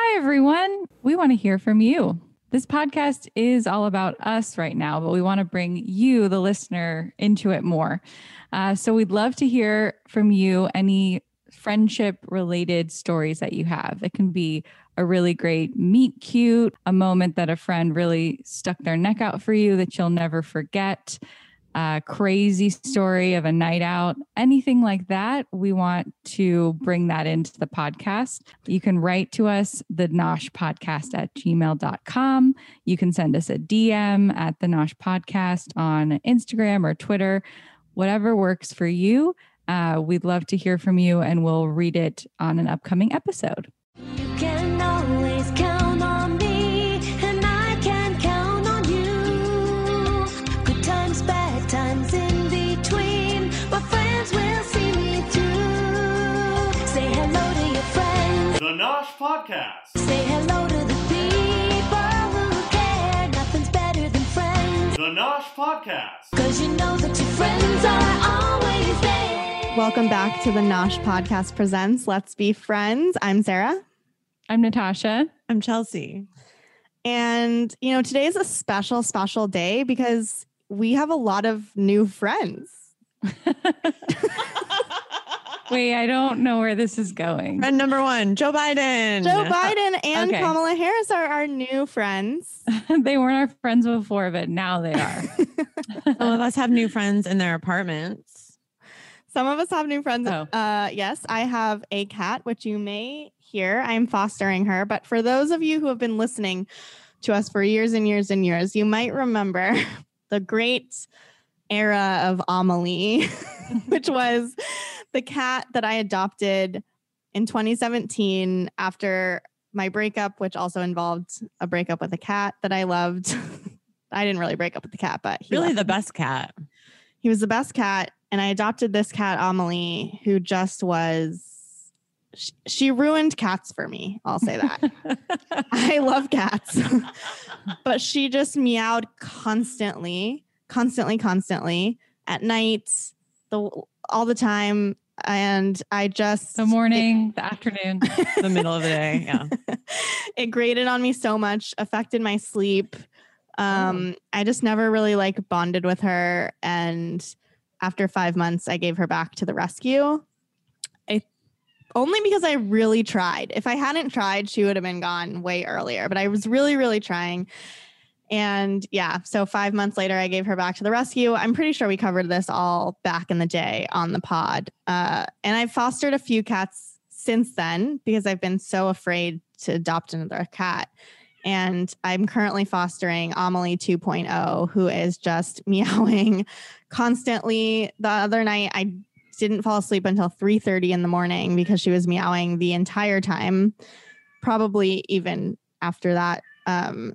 Hi, everyone. We want to hear from you. This podcast is all about us right now, but we want to bring you, the listener, into it more. Uh, so we'd love to hear from you any friendship related stories that you have. It can be a really great meet cute, a moment that a friend really stuck their neck out for you that you'll never forget a crazy story of a night out, anything like that, we want to bring that into the podcast. You can write to us, the Nosh podcast at gmail.com. You can send us a DM at the Nosh podcast on Instagram or Twitter, whatever works for you. Uh, we'd love to hear from you and we'll read it on an upcoming episode. Podcast. say hello to the people who care. Nothing's better than friends, The Nosh Podcast. cause you know that your friends are always there. Welcome back to the Nosh Podcast Presents Let's Be Friends. I'm Sarah. I'm Natasha. I'm Chelsea. And, you know, today is a special, special day because we have a lot of new friends. Wait, I don't know where this is going. Friend number one, Joe Biden. Joe Biden and Okay. Kamala Harris are our new friends. they weren't our friends before, but now they are. Some of us have new friends in their apartments. Some of us have new friends. Oh. Uh, yes, I have a cat, which you may hear. I'm fostering her. But for those of you who have been listening to us for years and years and years, you might remember the great era of Amelie, which was the cat that I adopted in 2017 after my breakup, which also involved a breakup with a cat that I loved. I didn't really break up with the cat, but he Really the me. best cat. He was the best cat, and I adopted this cat, Amelie, who just was. She, she ruined cats for me. I'll say that. I love cats, but she just meowed constantly, constantly, constantly at night, the all the time, and I just The morning, the afternoon. the middle of the day. Yeah. it grated on me so much, affected my sleep. Um, I just never really like bonded with her. And after five months, I gave her back to the rescue. I only because I really tried. If I hadn't tried, she would have been gone way earlier. But I was really, really trying. And yeah, so five months later, I gave her back to the rescue. I'm pretty sure we covered this all back in the day on the pod. Uh, and I've fostered a few cats since then because I've been so afraid to adopt another cat. And I'm currently fostering Amelie 2.0, who is just meowing constantly. The other night, I didn't fall asleep until 3:30 in the morning because she was meowing the entire time. Probably even after that. Um,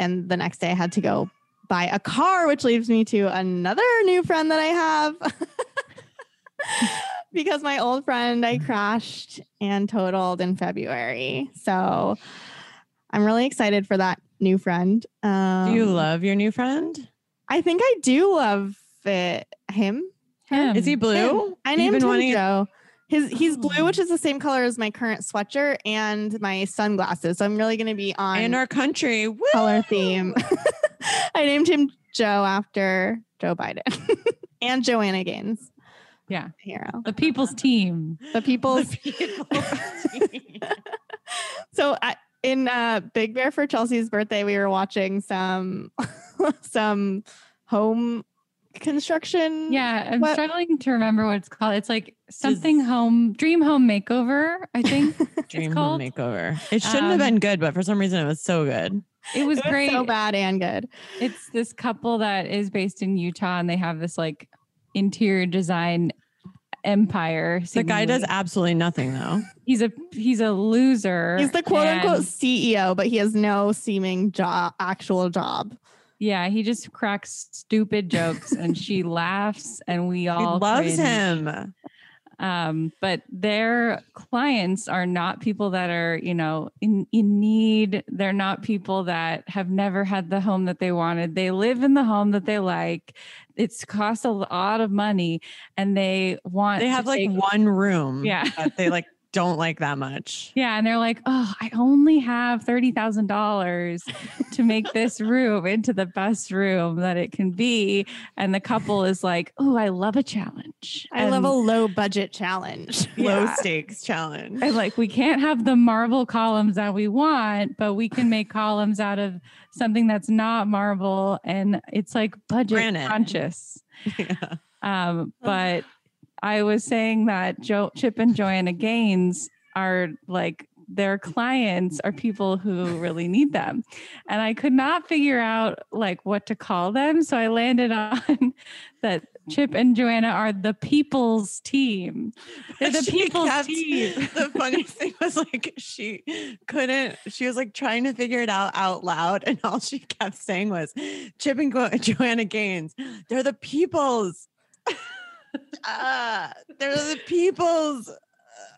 and the next day, I had to go buy a car, which leads me to another new friend that I have. because my old friend I crashed and totaled in February. So I'm really excited for that new friend. Um, Do you love your new friend? I think I do love it. Him. Him. Is he blue? Him. I You've named been him wanting- Joe. His he's blue, Oh. which is the same color as my current sweatshirt and my sunglasses. So I'm really going to be on in our country. Woo! color theme. I named him Joe after Joe Biden and Joanna Gaines, Yeah. hero. The people's team. The people's The people. so I, in uh, Big Bear for Chelsea's birthday, we were watching some some home construction. Yeah. I'm What- struggling to remember what it's called. It's like something home, dream home makeover, I think. Dream home makeover. It shouldn't have Um, been good, but for some reason it was so good. It was It was great. so bad and good. It's this couple that is based in Utah and they have this like interior design empire. The guy does absolutely nothing though. he's a he's a loser. He's the quote unquote CEO, but he has no seeming job, actual job. Yeah, he just cracks stupid jokes and she laughs and we all loves cringe. him. Um, but their clients are not people that are, you know, in, in need. They're not people that have never had the home that they wanted. They live in the home that they like. It's cost a lot of money and they want They to have like take- one room. Yeah. they like don't like that much. Yeah, and they're like, "Oh, I only have thirty thousand dollars to make this room into the best room that it can be," and the couple is like, "Oh, I love a challenge. I love a low budget challenge. Low stakes challenge. And like, we can't have the marble columns that we want, but we can make columns out of something that's not marble, and it's like budget Granite. conscious. yeah. Um, but I was saying that Joe Chip and Joanna Gaines are like their clients are people who really need them. And I could not figure out like what to call them. So I landed on that Chip and Joanna are the people's team. They're the She people's kept- team. The funniest thing was like she couldn't. She was like trying to figure it out out loud, and all she kept saying was, "Chip and Joanna Gaines, they're the people's. Ah, they're the people's."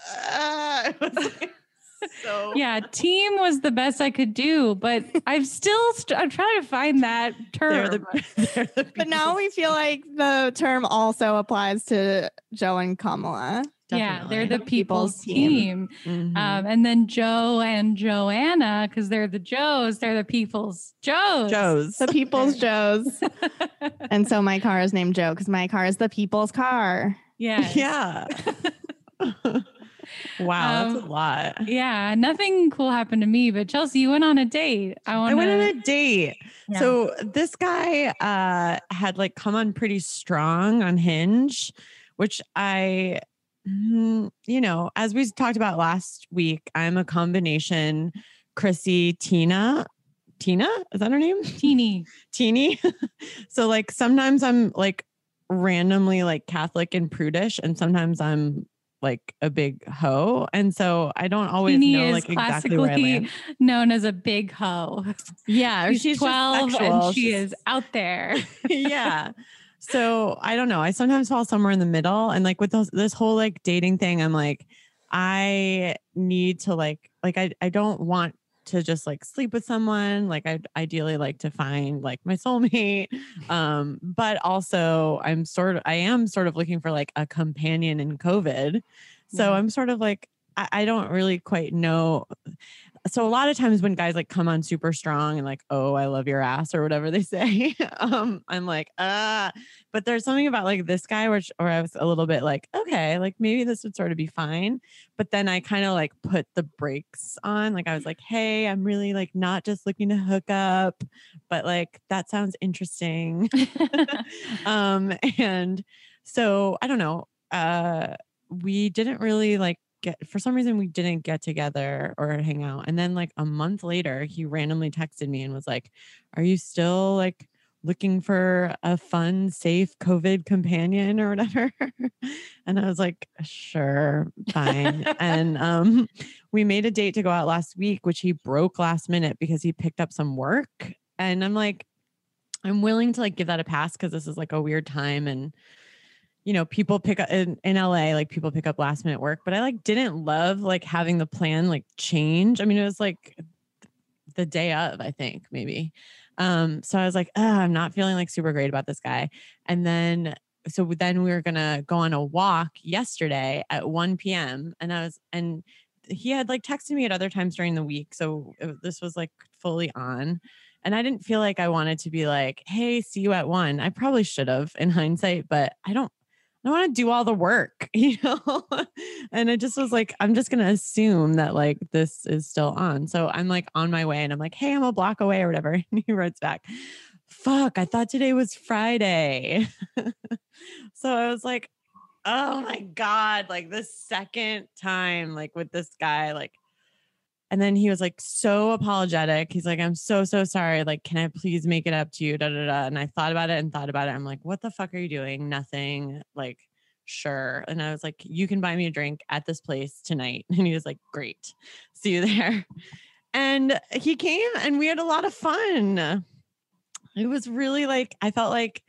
Ah, like so Yeah, team was the best I could do, but I'm still st- I'm trying to find that They're term. the, they're the But now we feel like the term also applies to Joe and Kamala. Yeah, they're the people's, People's team. team. Mhm. Um, and then Joe and Joanna, because they're the Joes, they're the people's Joes. Joe's. The people's Joes. And so my car is named Joe because my car is the people's car. yes. Yeah. wow, that's Um, a lot. Yeah. Nothing cool happened to me, but Chelsea, you went on a date. I want I went on a date. Yeah. So this guy uh had like come on pretty strong on Hinge, which I Mm-hmm. you know, as we talked about last week, I'm a combination Chrissy Tina. Tina? Is that her name? teeny. Teeny. so like sometimes I'm like randomly like Catholic and prudish, and sometimes I'm like a big hoe. And so I don't always Teeny know like exactly where I land. known as a big hoe. Yeah, She's, just 12 and she She's- is out there. yeah. So I don't know. I sometimes fall somewhere in the middle. And like with those, this whole like dating thing, I'm like, I need to like, like, I, I don't want to just like sleep with someone. Like I ideally like to find like my soulmate. Um, but also I'm sort of, I am sort of looking for like a companion in COVID. So Yeah. I'm sort of like, I, I don't really quite know so a lot of times when guys like come on super strong and like oh i love your ass or whatever they say um i'm like ah but there's something about like this guy which or i was a little bit like okay like maybe this would sort of be fine but then i kind of like put the brakes on like i was like hey i'm really like not just looking to hook up but like that sounds interesting. Um and so i don't know uh we didn't really like get for some reason we didn't get together or hang out and then like a month later he randomly texted me and was like are you still like looking for a fun safe covid companion or whatever? And i was like sure fine. And um we made a date to go out last week which he broke last minute because he picked up some work and i'm like i'm willing to like give that a pass because this is like a weird time and you know people pick up in, in la like people pick up last minute work but i like didn't love like having the plan like change. I mean it was like the day of i think maybe. Um so i was like "Ugh, i'm not feeling like super great about this guy. And then so then we were gonna go on a walk yesterday at 1 p.m and i was and he had like texted me at other times during the week so this was like fully on. And i didn't feel like i wanted to be like hey see you at one. I probably should have in hindsight but i don't I don't want to do all the work, you know? and I just was like, I'm just going to assume that like this is still on. So I'm like on my way and I'm like, hey, I'm a block away or whatever. And he writes back, fuck, I thought today was Friday. so I was like, oh my God, like the second time, like with this guy, like, and then he was like so apologetic. He's like, I'm so, so sorry. Like, can I please make it up to you? Da, da, da. And I thought about it and thought about it. I'm like, what the fuck are you doing? Nothing. Like, sure. And I was like, you can buy me a drink at this place tonight. And he was like, great. See you there. And he came and we had a lot of fun. It was really like, I felt like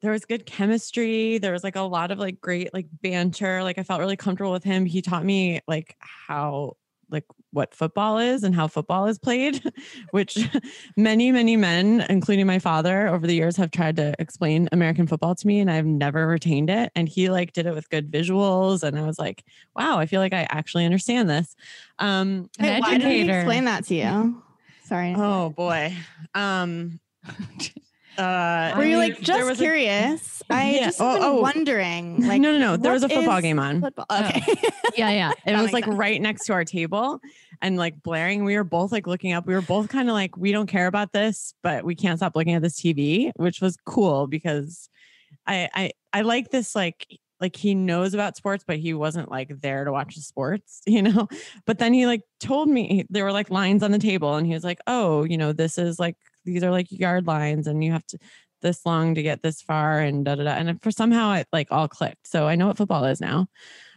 there was good chemistry. There was like a lot of like great like banter. Like I felt really comfortable with him. He taught me like how like what football is and how football is played, which many, many men, including my father, over the years have tried to explain American football to me and I've never retained it. And he like did it with good visuals. And I was like, wow, I feel like I actually understand this. Um, Wait, why did he explain that to you? Sorry. oh boy. Um, uh, Were you I mean, like there just was curious? I Yeah. just Oh, been oh. wondering. Like, no, no, no. There was a football game on. Football. Okay. yeah, yeah. It was like sense. right next to our table and like blaring. We were both like looking up. We were both kind of like, we don't care about this, but we can't stop looking at this TV, which was cool because I I I like this like like he knows about sports, but he wasn't like there to watch the sports, you know. But then he like told me there were like lines on the table, and he was like, "Oh, you know, this is like these are like yard lines, and you have to this long to get this far, and da da da." And for somehow it like all clicked. So I know what football is now.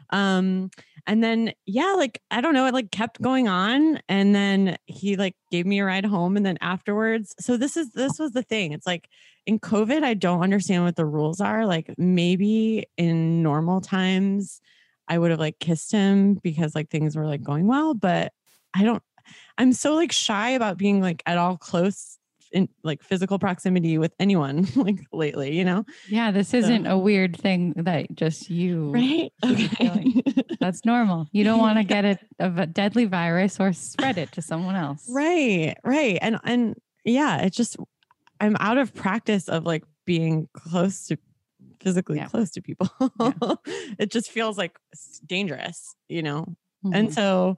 Um, and then yeah, like I don't know, it like kept going on, and then he like gave me a ride home, and then afterwards. So this is this was the thing. It's like in COVID, I don't understand what the rules are. Like maybe in normal times, I would have like kissed him because like things were like going well, but I don't. I'm so like shy about being like at all close in like physical proximity with anyone like lately, you know? Yeah, this So- isn't a weird thing that just you. Right? should be feeling. Okay. That's normal. You don't want to get it of a deadly virus or spread it to someone else. right, right. And and yeah, it's just I'm out of practice of like being close to physically Yeah. close to people. it just feels like dangerous, you know? Mhm. And so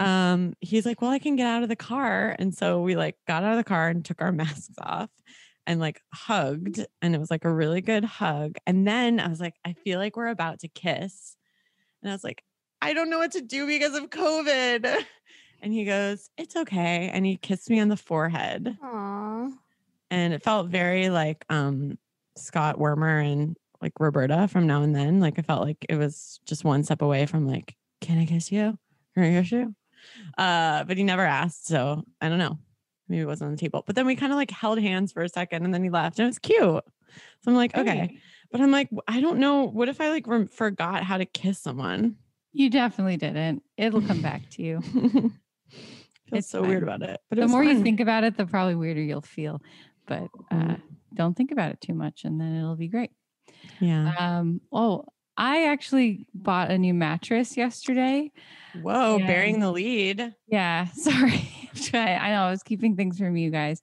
um he's like, Well, I can get out of the car. And so we like got out of the car and took our masks off and like hugged. And it was like a really good hug. And then I was like, I feel like we're about to kiss. And I was like, I don't know what to do because of COVID. And he goes, It's okay. And he kissed me on the forehead. Aw. And it felt very like um Scott Wormer and like Roberta from now and then. Like I felt like it was just one step away from like, can I kiss you? Can I kiss you? Uh, but he never asked. So I don't know. Maybe it wasn't on the table. But then we kind of like held hands for a second and then he left. And it was cute. So I'm like, okay. Great. But I'm like, I don't know. What if I like rem- forgot how to kiss someone? You definitely didn't. It'll come back to you. It's so weird about it. But the was more you think about it, the probably weirder you'll feel. But uh, Mhm. don't think about it too much, and then it'll be great. yeah. Um, oh, I actually bought a new mattress yesterday. Whoa, yeah. bearing the lead. Yeah, sorry. I I know I was keeping things from you guys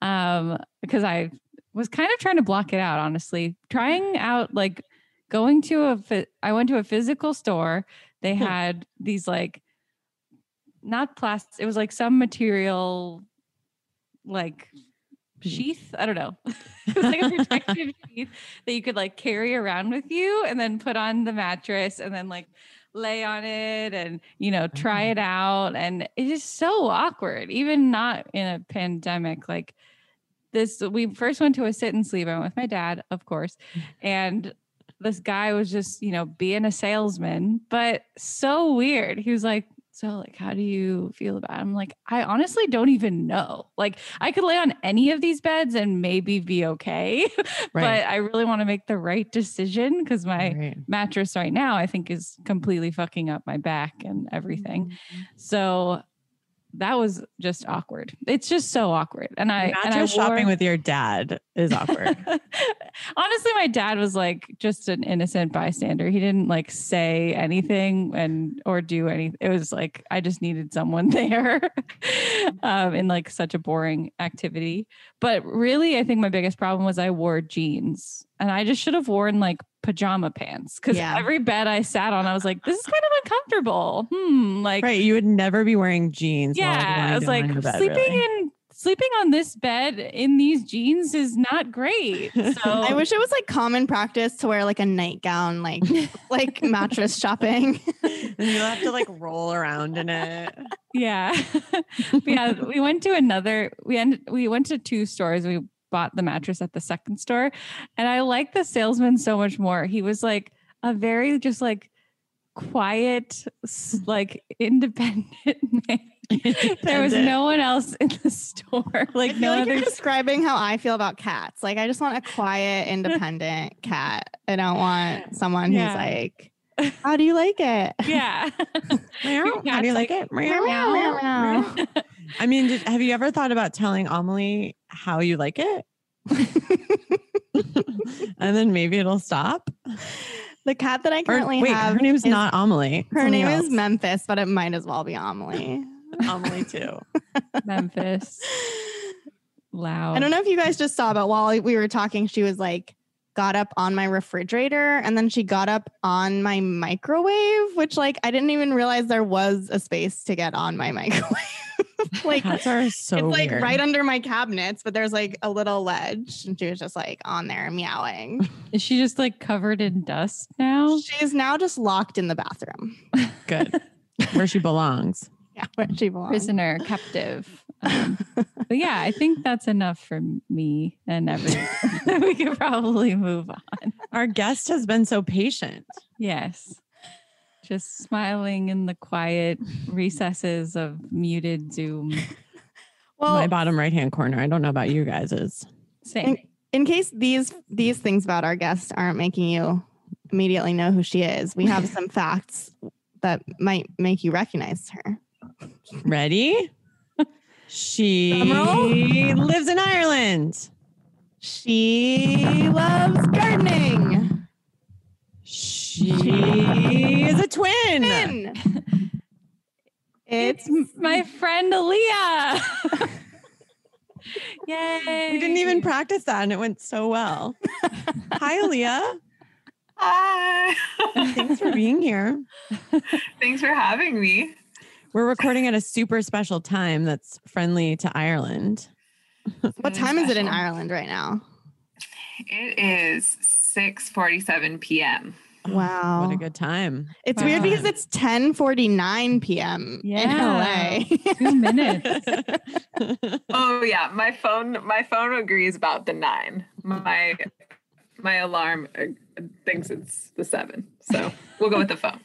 um, because I was kind of trying to block it out. Honestly, trying out like going to a, I went to a physical store. They Hmm. had these like not plastic. It was like some material, like Hmm. sheath. I don't know. it was like a protective sheath that you could like carry around with you and then put on the mattress and then like lay on it and you know try Oh. it out and it is so awkward even not in a pandemic like this we first went to a sit and sleep i went with my dad of course mm. and this guy was just you know being a salesman but so weird he was like so like how do you feel about it? i'm like i honestly don't even know like i could lay on any of these beds and maybe be okay but i really want to make the right decision because my Right. mattress right now I think is completely fucking up my back and everything. Mm-hmm. So that was just awkward. It's just so awkward. And I and I shopping wore- with your dad is awkward. Honestly, my dad was like just an innocent bystander. He didn't like say anything and or do anything. It was like I just needed someone there um, in like such a boring activity. But really, I think my biggest problem was I wore jeans and I just should have worn like pajama pants because Yeah. every bed I sat on, I was like, this is kind of uncomfortable. Hmm. Like, right. You would never be wearing jeans. while, yeah, I was like, bed, sleeping really. in sleeping on this bed in these jeans is not great. So I wish it was like common practice to wear like a nightgown, like like mattress shopping. and you have to like roll around in it. yeah. Yeah, we went to another we ended we went to two stores. We bought the mattress at the second store and I like the salesman so much more. He was like a very just like quiet mm-hmm. like independent man. there was uh, no one else in the store. Like I feel no like other you're describing how I feel about cats. Like I just want a quiet, independent cat. I don't want someone Yeah. who's like How do you like it? Yeah. Meow. How do you like it? Meow. Meow, meow, meow. I mean, did, have you ever thought about telling Amelie how you like it? and then maybe it'll stop. The cat that I Or currently wait, have. her name's is- not Amelie. Her name else. is Memphis, but it might as well be Amelie. Amelie too. Memphis. Loud. I don't know if you guys just saw, but while we were talking, she was like, got up on my refrigerator and then she got up on my microwave, which, like, I didn't even realize there was a space to get on my microwave. like, Cats are so it's like weird. right under my cabinets, but there's like a little ledge. And she was just like on there meowing. Is she just like covered in dust now? She's now just locked in the bathroom. Good. Where she belongs. Yeah, where she belongs. Prisoner, captive. Um, but yeah, I think that's enough for me and everyone. we could probably move on. Our guest has been so patient. Yes. Just smiling in the quiet recesses of muted Zoom. Well, My bottom right hand corner. I don't know about you guys'. Is Same. in case these these things about our guest aren't making you immediately know who she is, we have some facts that might make you recognize her. Ready? She lives in Ireland. She loves gardening. She is a twin. Finn. It's It's my friend Eliyah. Yay. We didn't even practice that and it went so well. Hi, Eliyah. Hi. Thanks for being here. Thanks for having me. We're recording at a super special time that's friendly to Ireland. what time is it in Ireland right now? It is 6:47 p.m. Wow. What a good time. It's weird because it's 10:49 p.m. Yeah. in LA. Two minutes. Oh yeah, my phone my phone agrees about the 9. My my alarm uh, thinks it's the 7. So, we'll go with the phone.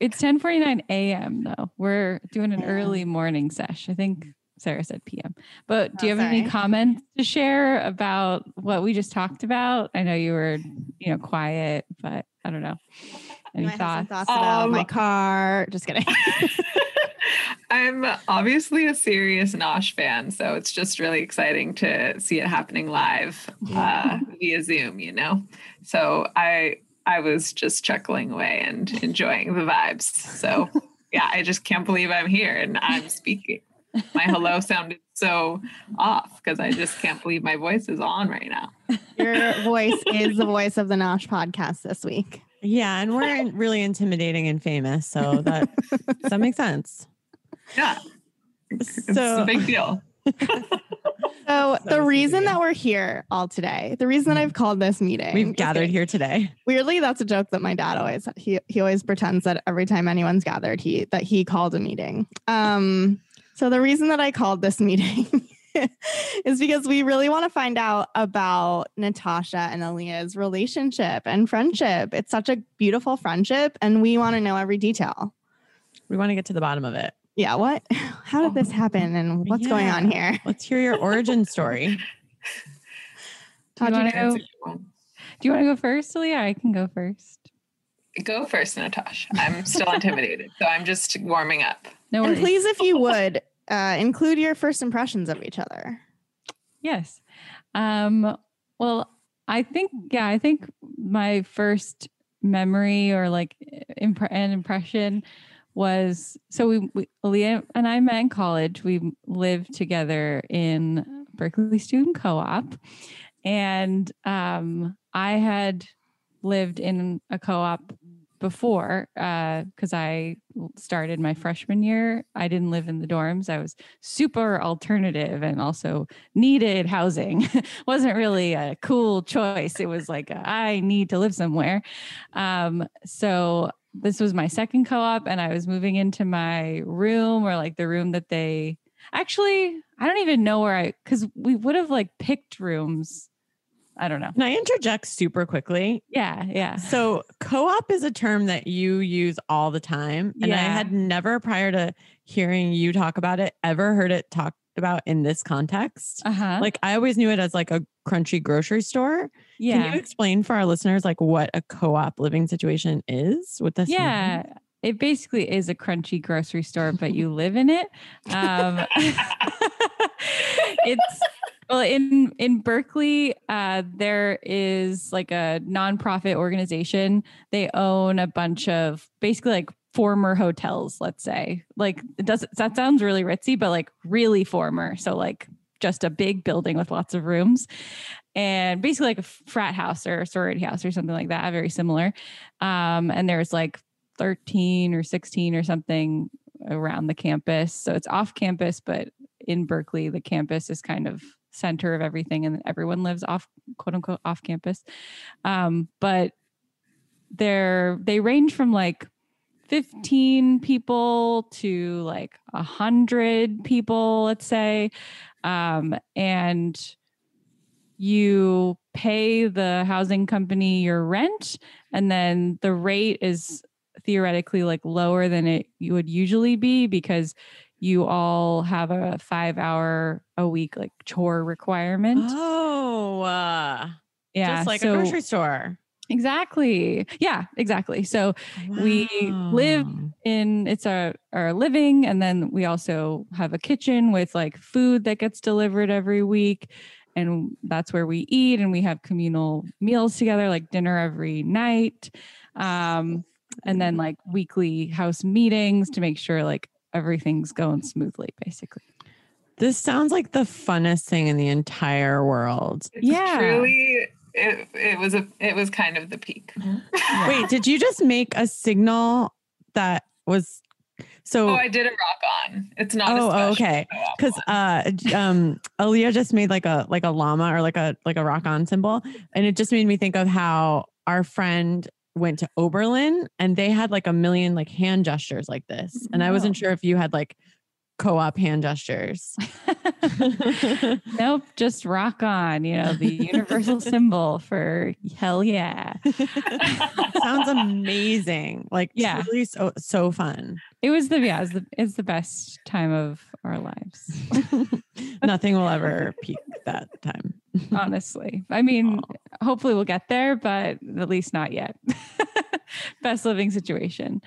It's 10:49 a.m. though. We're doing an early morning sesh. I think Sarah said p.m. But do you Oh, have any comments to share about what we just talked about? I know you were, you know, quiet, but I don't know. Any I have some thoughts? thoughts about Um, my car. Just kidding. I'm obviously a serious Nosh fan, so it's just really exciting to see it happening live uh, via Zoom. You know, so I I was just chuckling away and enjoying the vibes. So yeah, I just can't believe I'm here and I'm speaking. My hello sounded so off because I just can't believe my voice is on right now. Your voice is the voice of the Nosh podcast this week. Yeah, and we're really intimidating and famous, so that does that makes sense. Yeah, it's a So big deal. So, So the reason that we're here all today, the reason that I've called this meeting, we've gathered kidding. here today. Weirdly, that's a joke that my dad always he he always pretends that every time anyone's gathered, he that he called a meeting. Um, so the reason that I called this meeting is because we really want to find out about Natasha and Eliyah's relationship and friendship. It's such a beautiful friendship, and we want to know every detail. We want to get to the bottom of it. Yeah, what? How did this happen, and what's going on here? Let's hear your origin story. Do you you wanna go- That's a good one. Do you want to go first, Leah? I can go first. Go first, Natasha. I'm still intimidated, so I'm just warming up. No And please, if you would, uh, include your first impressions of each other. Yes. Um, well, I think, yeah, I think my first memory or like impre- an impression was so we, we Eliyah and I met in college. We lived together in Berkeley Student Co-op, and um, I had lived in a co-op before because I started my freshman year. I didn't live in the dorms. I was super alternative and also needed housing. wasn't really a cool choice. It was like a, I need to live somewhere. Um, so this was my second co-op, and I was moving into my room or like the room that they actually I don't even know where I because we would have like picked rooms. I don't know. Can I interject super quickly? Yeah, yeah. So, co op is a term that you use all the time. And I had never, prior to hearing you talk about it, ever heard it talked about in this context. Uh-huh. Like I always knew it as like a crunchy grocery store. yeah. Can you explain for our listeners like what a co-op living situation is? with this yeah. It basically is a crunchy grocery store, but you live in it. Um, it's well in in Berkeley, uh, there is like a nonprofit organization. They own a bunch of basically like former hotels. Let's say like it does that sounds really ritzy, but like really former. So like just a big building with lots of rooms and basically like a frat house or a sorority house or something like that, very similar. Um, and there's like 13 or 16 or something around the campus. So it's off campus, but in Berkeley, the campus is kind of center of everything and everyone lives off quote unquote off campus. Um, but they're they range from like 15 people to like a hundred people, let's say. Um, and you pay the housing company your rent and then the rate is theoretically like lower than it would usually be because you all have a five hour a week like chore requirement? Oh, uh, yeah just like so- a grocery store. exactly. Yeah exactly. So We live in it's our our living and then we also have a kitchen with like food that gets delivered every week and that's where we eat and we have communal meals together like dinner every night. Um and then like weekly house meetings to make sure like everything's going smoothly basically This sounds like the funnest thing in the entire world. It's Yeah. Truly, it, it was a it was kind of the peak. Wait, did you just make a signal that was so? Oh, I did a rock on. It's not. Oh, a oh, okay. because uh j- um Eliyah just made like a like a llama or like a like a rock on symbol and it just made me think of how our friend went to Oberlin and they had like a million like hand gestures like this and I wasn't sure if you had like co-op hand gestures. nope just rock on you know the universal symbol for hell yeah Sounds amazing. Like Yeah. truly so so fun. it was the yeah it's the, it's the best time of our lives Nothing will ever peak that time. honestly. I mean, hopefully we'll get there, but at least not yet. Best living situation.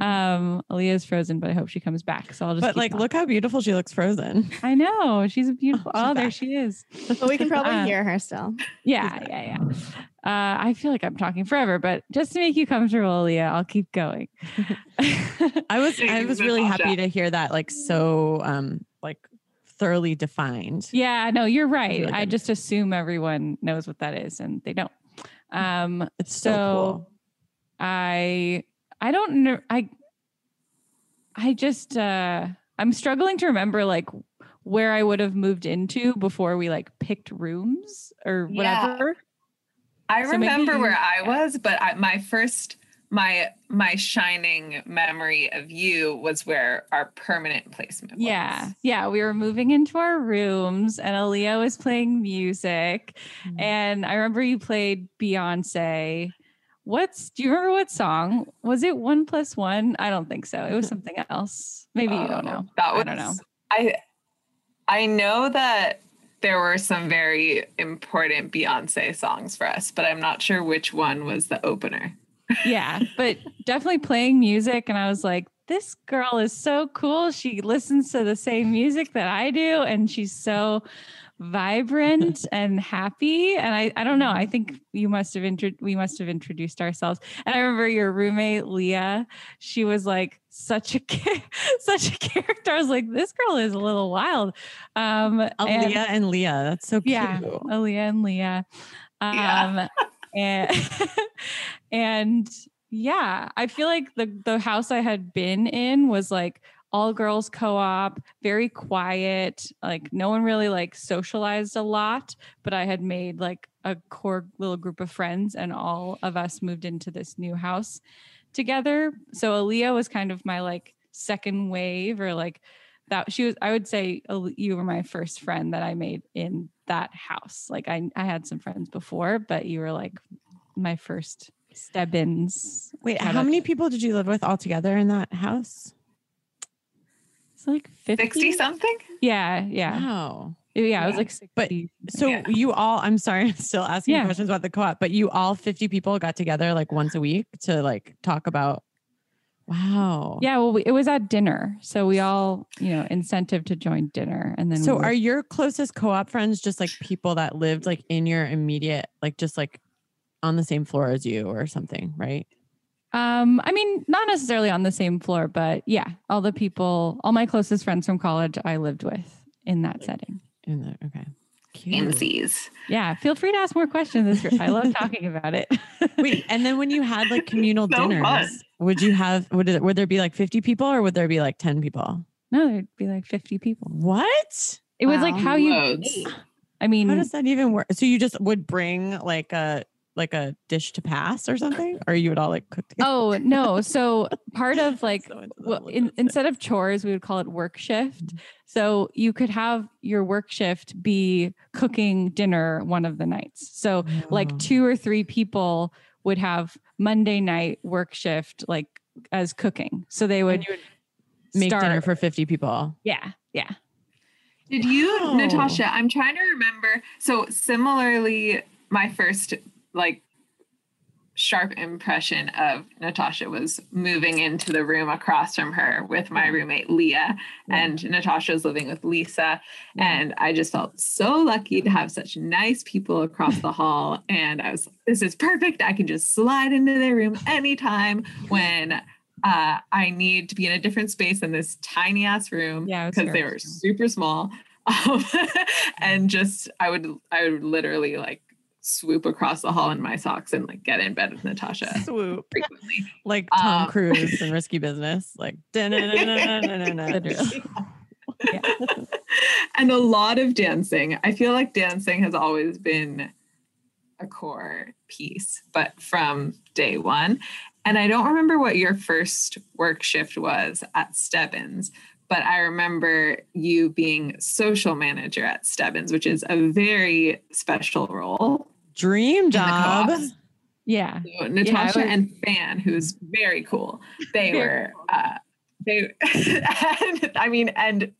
Um, Eliyah's frozen, but I hope she comes back. So I'll just. But like talking. look how beautiful she looks frozen. I know she's a beautiful. She's oh, there back. she is. But we can probably Uh, hear her still. Yeah, yeah, yeah. Uh, I feel like I'm talking forever, but just to make you comfortable, Eliyah, I'll keep going. I was I was really happy to hear that like so um like thoroughly defined. yeah, no, you're right. really I just assume everyone knows what that is, and they don't. Um, It's so, so cool. I I don't know I I just uh I'm struggling to remember like where I would have moved into before we like picked rooms or Yeah. whatever. I So maybe remember where I yeah. was, but I, my first my my shining memory of you was where our permanent placement was. Yeah. Yeah, we were moving into our rooms and Eliyah was playing music Mm. and I remember you played Beyonce. What's do you remember what song? Was it 1 plus 1? I don't think so. It was something else. Maybe you don't Oh, know. That was, I don't know. I I know that there were some very important Beyonce songs for us, but I'm not sure which one was the opener. Yeah, but definitely playing music. And I was like, this girl is so cool. She listens to the same music that I do, and she's so vibrant and happy. And I, I don't know. I think you must have intro- we must have introduced ourselves. And I remember your roommate Leah. She was like such a such a character. I was like, this girl is a little wild. Um, and- Eliyah and Leah. That's so cute. yeah, Eliyah and Leah. Um, Yeah. And and yeah, I feel like the the house I had been in was like all girls co-op, very quiet. Like no one really like socialized a lot, but I had made like a core little group of friends, and all of us moved into this new house together. So Eliyah was kind of my like second wave, or like that she was i would say you were my first friend that i made in that house like i i had some friends before but you were like my first stebbins Wait, How how many people did you live with all together in that house? It's like 50 60 something? Yeah, yeah. Wow. Yeah, it was like 60. But So Yeah. you all, I'm sorry, I'm still asking Yeah. questions about the co-op, but you all 50 people got together like once a week to like talk about. Wow. yeah, well, we, it was at dinner. So we all, you know, incentive to join dinner. And then we So were- are your closest co-op friends just like people that lived like in your immediate, like just like on the same floor as you or something, right? Um, I mean, not necessarily on the same floor, but yeah, all the people, all my closest friends from college, I lived with in that setting. In the okay. Cute. Yeah, feel free to ask more questions. This. I love talking about it. Wait, and then when you had like communal So dinners, fun. would you have would it would there be like 50 people or would there be like 10 people? no, there'd be like 50 people. What? It was like how you. Loads. I mean, How does that even work? So you just would bring like a like a dish to pass or something, or you would all like cook together? oh no. So part of like So well, in, instead of chores, we would call it work shift. Mm-hmm. So you could have your work shift be cooking dinner one of the nights. So like oh. two or three people would have Monday night work shift like as cooking. So they would would make dinner for 50 people. yeah, yeah. Did you, Wow. Natasha? I'm trying to remember. So similarly, my first like sharp impression of Natasha was moving into the room across from her with my roommate Leah, and Natasha was living with Lisa. And I just felt so lucky to have such nice people across the hall. And I was, this is perfect. I can just slide into their room anytime when uh, I need to be in a different space than this tiny ass room Yeah, because they were super small. Um, and just I would I would literally like swoop across the hall in my socks and like get in bed with Natasha Swoop. frequently. Like Tom Um, Cruise in Risky Business. Like and a lot of dancing. I feel like dancing has always been a core piece, but from day one. And I don't remember what your first work shift was at Stebbins, but I remember you being social manager at Stebbins, which is a very special role. Dream job. co-ops. Yeah. So Natasha was- and Fan, who's very cool, they Very were uh, they. and, I mean, and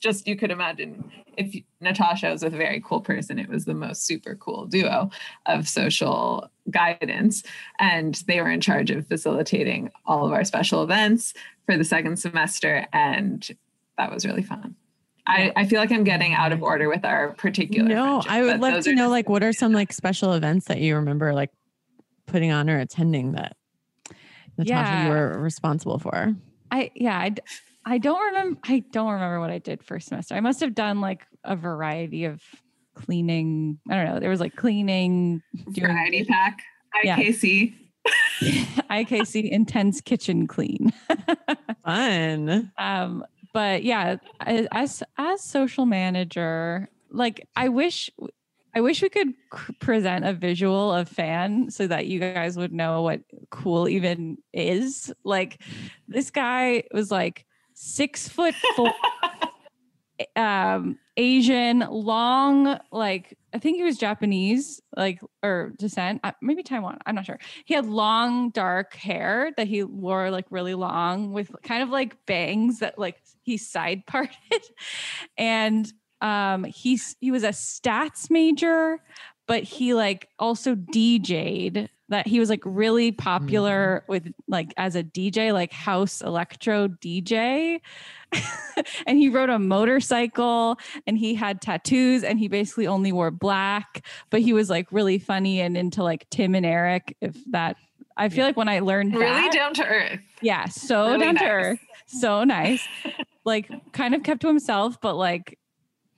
just you could imagine if Natasha was a very cool person, it was the most super cool duo of social guidance, and they were in charge of facilitating all of our special events for the second semester, and that was really fun. I, I feel like I'm getting out of order with our particular. No, I would love to know just like what are some like special events that you remember like putting on or attending that Natasha Yeah. you were responsible for. I yeah, I don't remember I don't remember what I did first semester. I must have done like a variety of cleaning. I don't know. There was like cleaning, doing variety pack. Yeah. IKC. IKC intense kitchen clean. Fun. um but yeah as as social manager like i wish i wish we could present a visual of fan so that you guys would know what cool even is. Like this guy was like six foot four um asian long like i think he was japanese like or descent uh, maybe taiwan i'm not sure. He had long dark hair that he wore like really long with kind of like bangs that like he side parted. And um he's he was a stats major but he like also DJ'd that he was like really popular with like as a DJ like house electro DJ and he rode a motorcycle and he had tattoos and he basically only wore black. But he was like really funny and into like Tim and Eric if that I feel like when I learned Really that, down to earth. yeah, so Really down to earth, so nice. like kind of kept to himself, but like,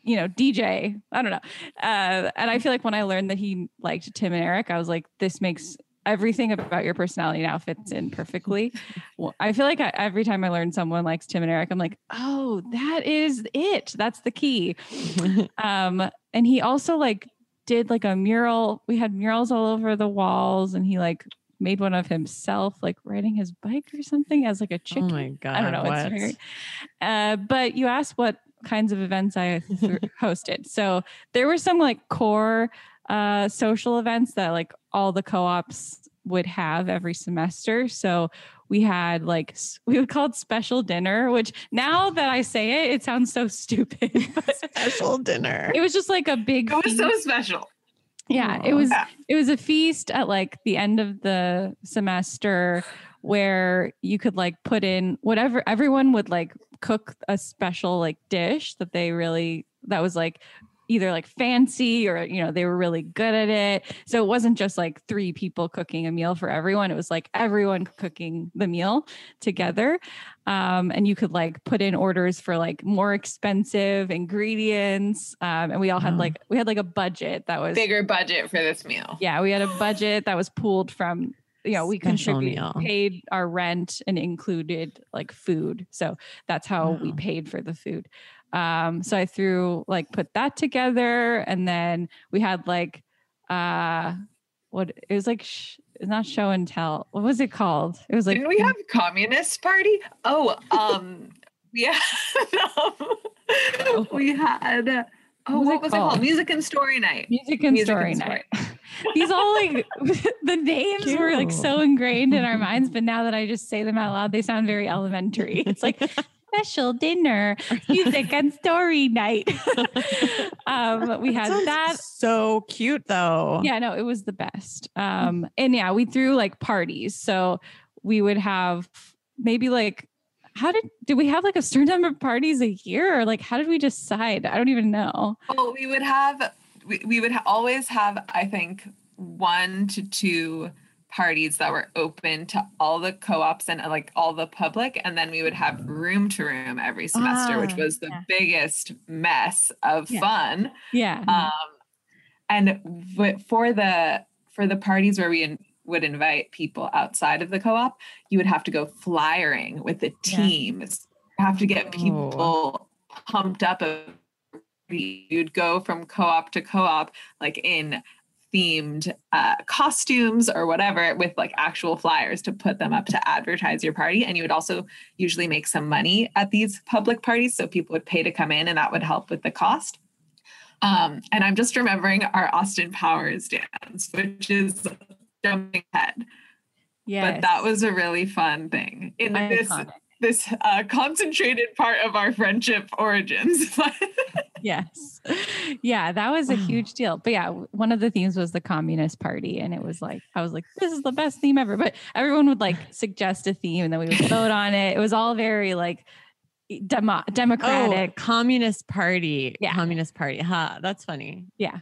you know, DJ. I don't know. Uh, and I feel like when I learned that he liked Tim and Eric, I was like, this makes everything about your personality now fits in perfectly. Well, I feel like I, every time I learn someone likes Tim and Eric, I'm like, oh, that is it. That's the key. Um, and he also like did like a mural. We had murals all over the walls, and he like made one of himself, like riding his bike or something as like a oh chicken. my god. I don't know. What? It's very. Uh, but you asked what kinds of events I th- hosted. So there were some like core uh, social events that like all the co-ops would have every semester. So we had like we would call it special dinner, which now that I say it, it sounds so stupid. Special dinner. it was just like a big It was so special. Yeah, it oh, was it was a feast at like the end of the semester where you could like put in whatever everyone would like cook a special like dish that they really that was like either like fancy or you know they were really good at it. So it wasn't just like three people cooking a meal for everyone. It was like everyone cooking the meal together. Um, and you could like put in orders for like more expensive ingredients. Um, and we all had like we had like a budget that was Bigger budget for this meal. yeah, we had a budget that was pooled from you know we contributed meal. paid our rent and included like food. So that's how we paid for the food um so i threw like put that together and then we had like uh what it was like sh- it's not show and tell what was it called it was like Didn't we have communist party? Oh, um, yeah. we had. Oh, was what it was it called? called? Music and Story Night. music and Music story and night these all like the names were like so ingrained in our minds but now that i just say them out loud they sound very elementary it's like special dinner music and story night um we had sounds that so cute though. yeah no it was the best um and yeah we threw like parties so we would have maybe like how did did we have like a certain number of parties a year or like how did we decide i don't even know Well, we would have. We, we would ha- always have. I think one to two parties that were open to all the co-ops and like all the public and then we would have room to room every semester which Ah, was the yeah. biggest mess of Yeah. fun yeah um and for the for the parties where we in, would invite people outside of the co-op you would have to go flyering with the Yeah. teams you have to get Oh. people pumped up you'd go from co-op to co-op like in themed uh, costumes or whatever with like actual flyers to put them up to advertise your party. And you would also usually make some money at these public parties so people would pay to come in and that would help with the cost. Um, and i'm just remembering our austin powers dance which is jumping head. yeah but that was a really fun thing. In this this uh, concentrated part of our friendship origins yes yeah that was a huge deal but yeah one of the themes was the communist party and it was like i was like this is the best theme ever but everyone would like suggest a theme and then we would vote on it it was all very like demo- Oh, democratic Communist Party. Yeah. Communist Party. Huh. That's funny. Yeah.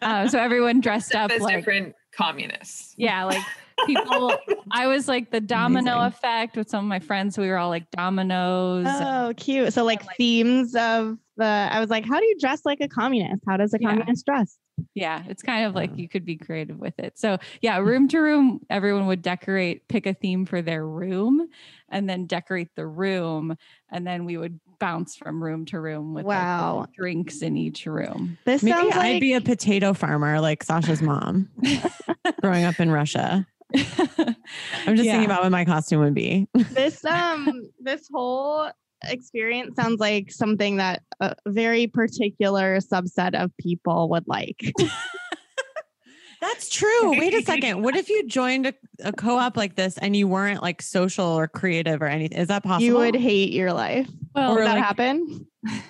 uh, so everyone dressed up as like different communists yeah like people i was like the domino Amazing. effect with some of my friends we were all like dominoes Oh, cute. So like like- themes of the I was like, how do you dress like a communist? How does a Yeah. communist dress? Yeah, it's kind of like you could be creative with it. So, yeah, room to room, everyone would decorate, pick a theme for their room, and then decorate the room. And then we would bounce from room to room with like, drinks in each room. This Maybe sounds I'd like be a potato farmer like Sasha's mom growing up in Russia. I'm just Yeah. thinking about what my costume would be. this um this whole experience sounds like something that a very particular subset of people would like. That's true. Wait a second. What if you joined a, a co-op like this and you weren't like social or creative or anything? Is that possible? you would hate your life. well, Would Or that like- happen?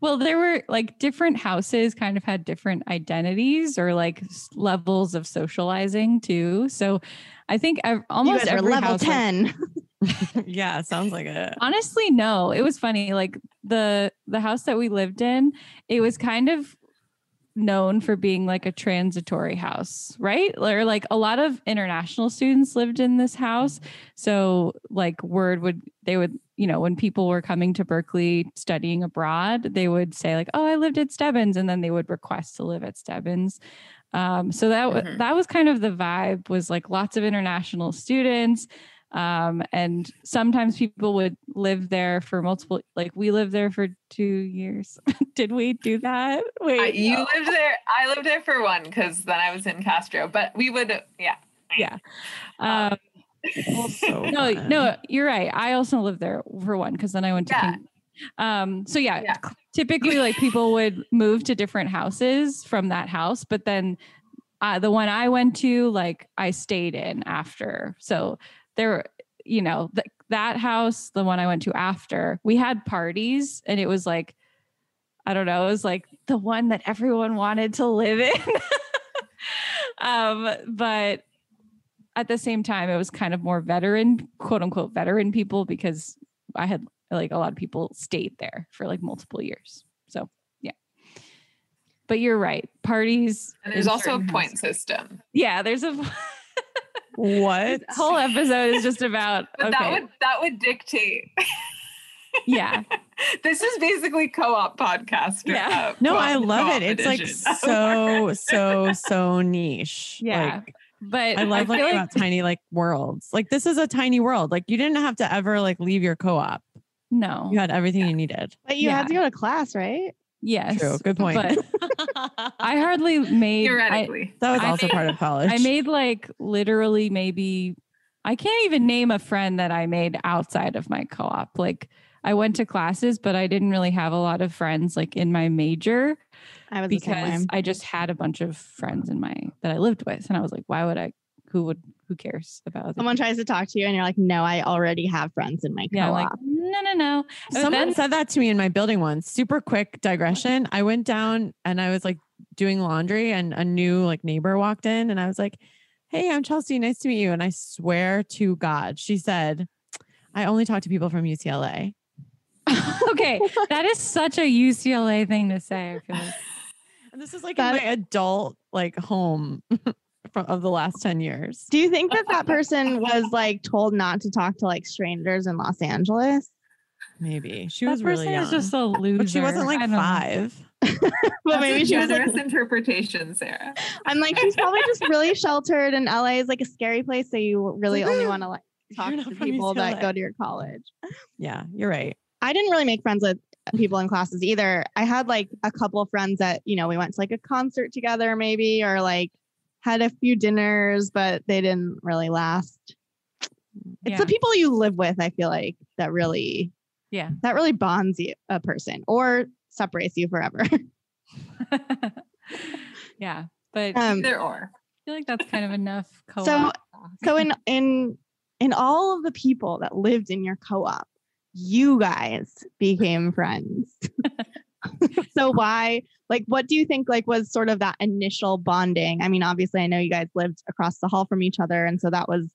well, there were like different houses kind of had different identities or like levels of socializing too. So, I think ev- You almost guys every level house, like, 10. yeah, sounds like it. honestly no it was funny like the the house that we lived in it was kind of known for being like a transitory house right or like a lot of international students lived in this house so like word would they would you know when people were coming to berkeley studying abroad they would say like oh i lived at stebbins and then they would request to live at stebbins. Um, so that Mhm. that was kind of the vibe was like lots of international students um, and sometimes people would live there for multiple like we lived there for two years. Did we do that? Wait you no. lived there i lived there for one because then i was in castro but we would yeah. Yeah. Um, So no fun. no you're right i also lived there for one because then i went to Yeah. King- um so yeah, Yeah. typically like people would move to different houses from that house but then uh, the one i went to like i stayed in after so there you know, th- that house, the one I went to after, we had parties and it was like, I don't know, it was like the one that everyone wanted to live in. um, but at the same time, it was kind of more veteran, quote unquote, veteran people because I had like a lot of people stayed there for like multiple years. So, yeah. But you're right. Parties. And there's also a point houses- system. Yeah, there's a What? this whole episode is just about But okay. that would that would dictate. yeah. this is basically co-op podcast. Yeah. uh, No, co-op- I love co-op it. It's like so, so, so niche. Yeah. Like, But I love feel learning about tiny like worlds. Like this is a tiny world. Like you didn't have to ever like leave your co-op. no. You had everything you needed. But you had to go to class, right? Yes. True. Good point. But I hardly made I, that was I also made- part of college. I made like literally maybe I can't even name a friend that I made outside of my co-op. Like I went to classes, but I didn't really have a lot of friends like in my major I was because. I just had a bunch of friends in my that I lived with. And I was like, why would I who would who cares about Someone people? tries to talk to you and you're like, no, I already have friends in my co-op. Yeah, like, no, no, no. Someone then- said that to me in my building once. Super quick digression. I went down and I was like doing laundry and a new like neighbor walked in and I was like, Hey, I'm Chelsea. Nice to meet you. And I swear to God, she said, I only talk to people from UCLA. okay. That is such a UCLA thing to say. I feel like. And this is like That- in my adult like home from of the last 10 years. Do you think that that person was like told not to talk to like strangers in Los Angeles? Maybe. She that was really young. is just a loser. but she wasn't like five. But That's maybe she was like, interpretation, Sarah. I'm like, she's probably just really sheltered and LA is like a scary place. So you really only "Oh, want to like talk to people that go to your college. Yeah, you're right. I didn't really make friends with people in classes either. I had like a couple of friends that, you know, we went to like a concert together maybe or like had a few dinners, but they didn't really last. It's Yeah. the people you live with, I feel like, that really Yeah. that really bonds you a person or separates you forever. yeah. But Um Either or. I feel like that's kind of enough co-op. So- so in in in all of the people that lived in your co-op, you guys became friends. so why like what do you think like was sort of that initial bonding? I mean, obviously I know you guys lived across the hall from each other and so that was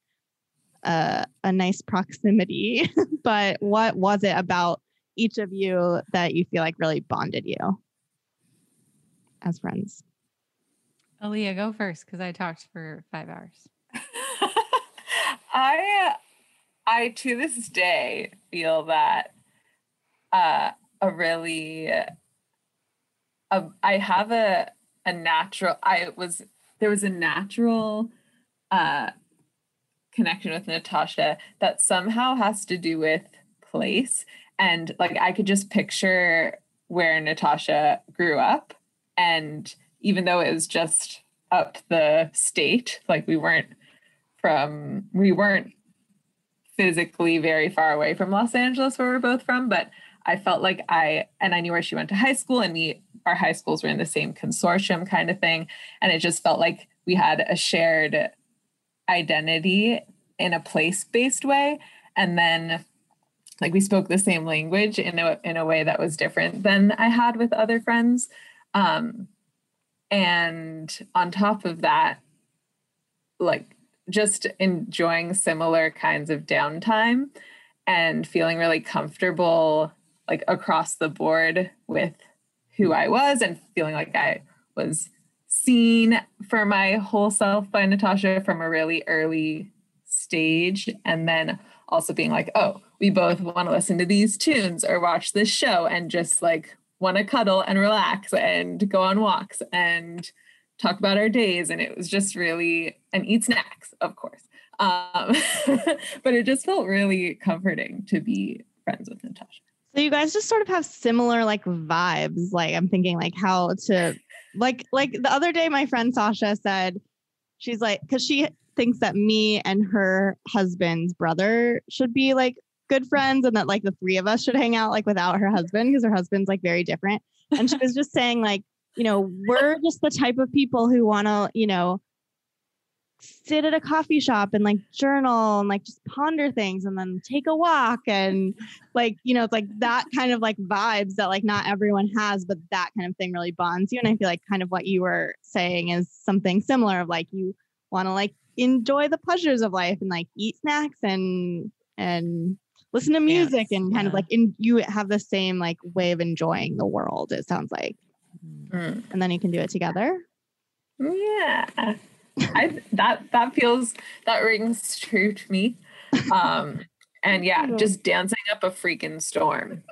uh, a nice proximity, but what was it about each of you that you feel like really bonded you as friends? Eliyah, go first because I talked for five hours. I I to this day feel that uh a really uh, I have a a natural I was there was a natural uh connection with Natasha that somehow has to do with place. And like I could just picture where Natasha grew up. And even though it was just up the state like we weren't from we weren't physically very far away from Los Angeles where we're both from, but I felt like I and I knew where she went to high school and we our high schools were in the same consortium kind of thing. And it just felt like we had a shared identity in a place-based way. And then like we spoke the same language in a in a way that was different than I had with other friends. Um and on top of that, like just enjoying similar kinds of downtime and feeling really comfortable like across the board with who I was and feeling like I was seen for my whole self by Natasha from a really early stage. And then also being like oh we both want to listen to these tunes or watch this show and just like want to cuddle and relax and go on walks and talk about our days and it was just really and eat snacks of course um but it just felt really comforting to be friends with natasha So you guys just sort of have similar like vibes. Like I'm thinking like how to like like the other day my friend Sasha said she's like cuz she thinks that me and her husband's brother should be like good friends and that like the three of us should hang out like without her husband because her husband's like very different. And she was just saying like, you know, we're just the type of people who want to, you know, sit at a coffee shop and like journal and like just ponder things and then take a walk and like you know it's like that kind of like vibes that like not everyone has but that kind of thing really bonds you. And i feel like kind of what you were saying is something similar of like you want to like enjoy the pleasures of life and like eat snacks and and listen to music Dance, and kind of like in you have the same like way of enjoying the world it sounds like Mm. and then you can do it together Yeah. I that that feels that rings true to me. Um and yeah, just dancing up a freaking storm.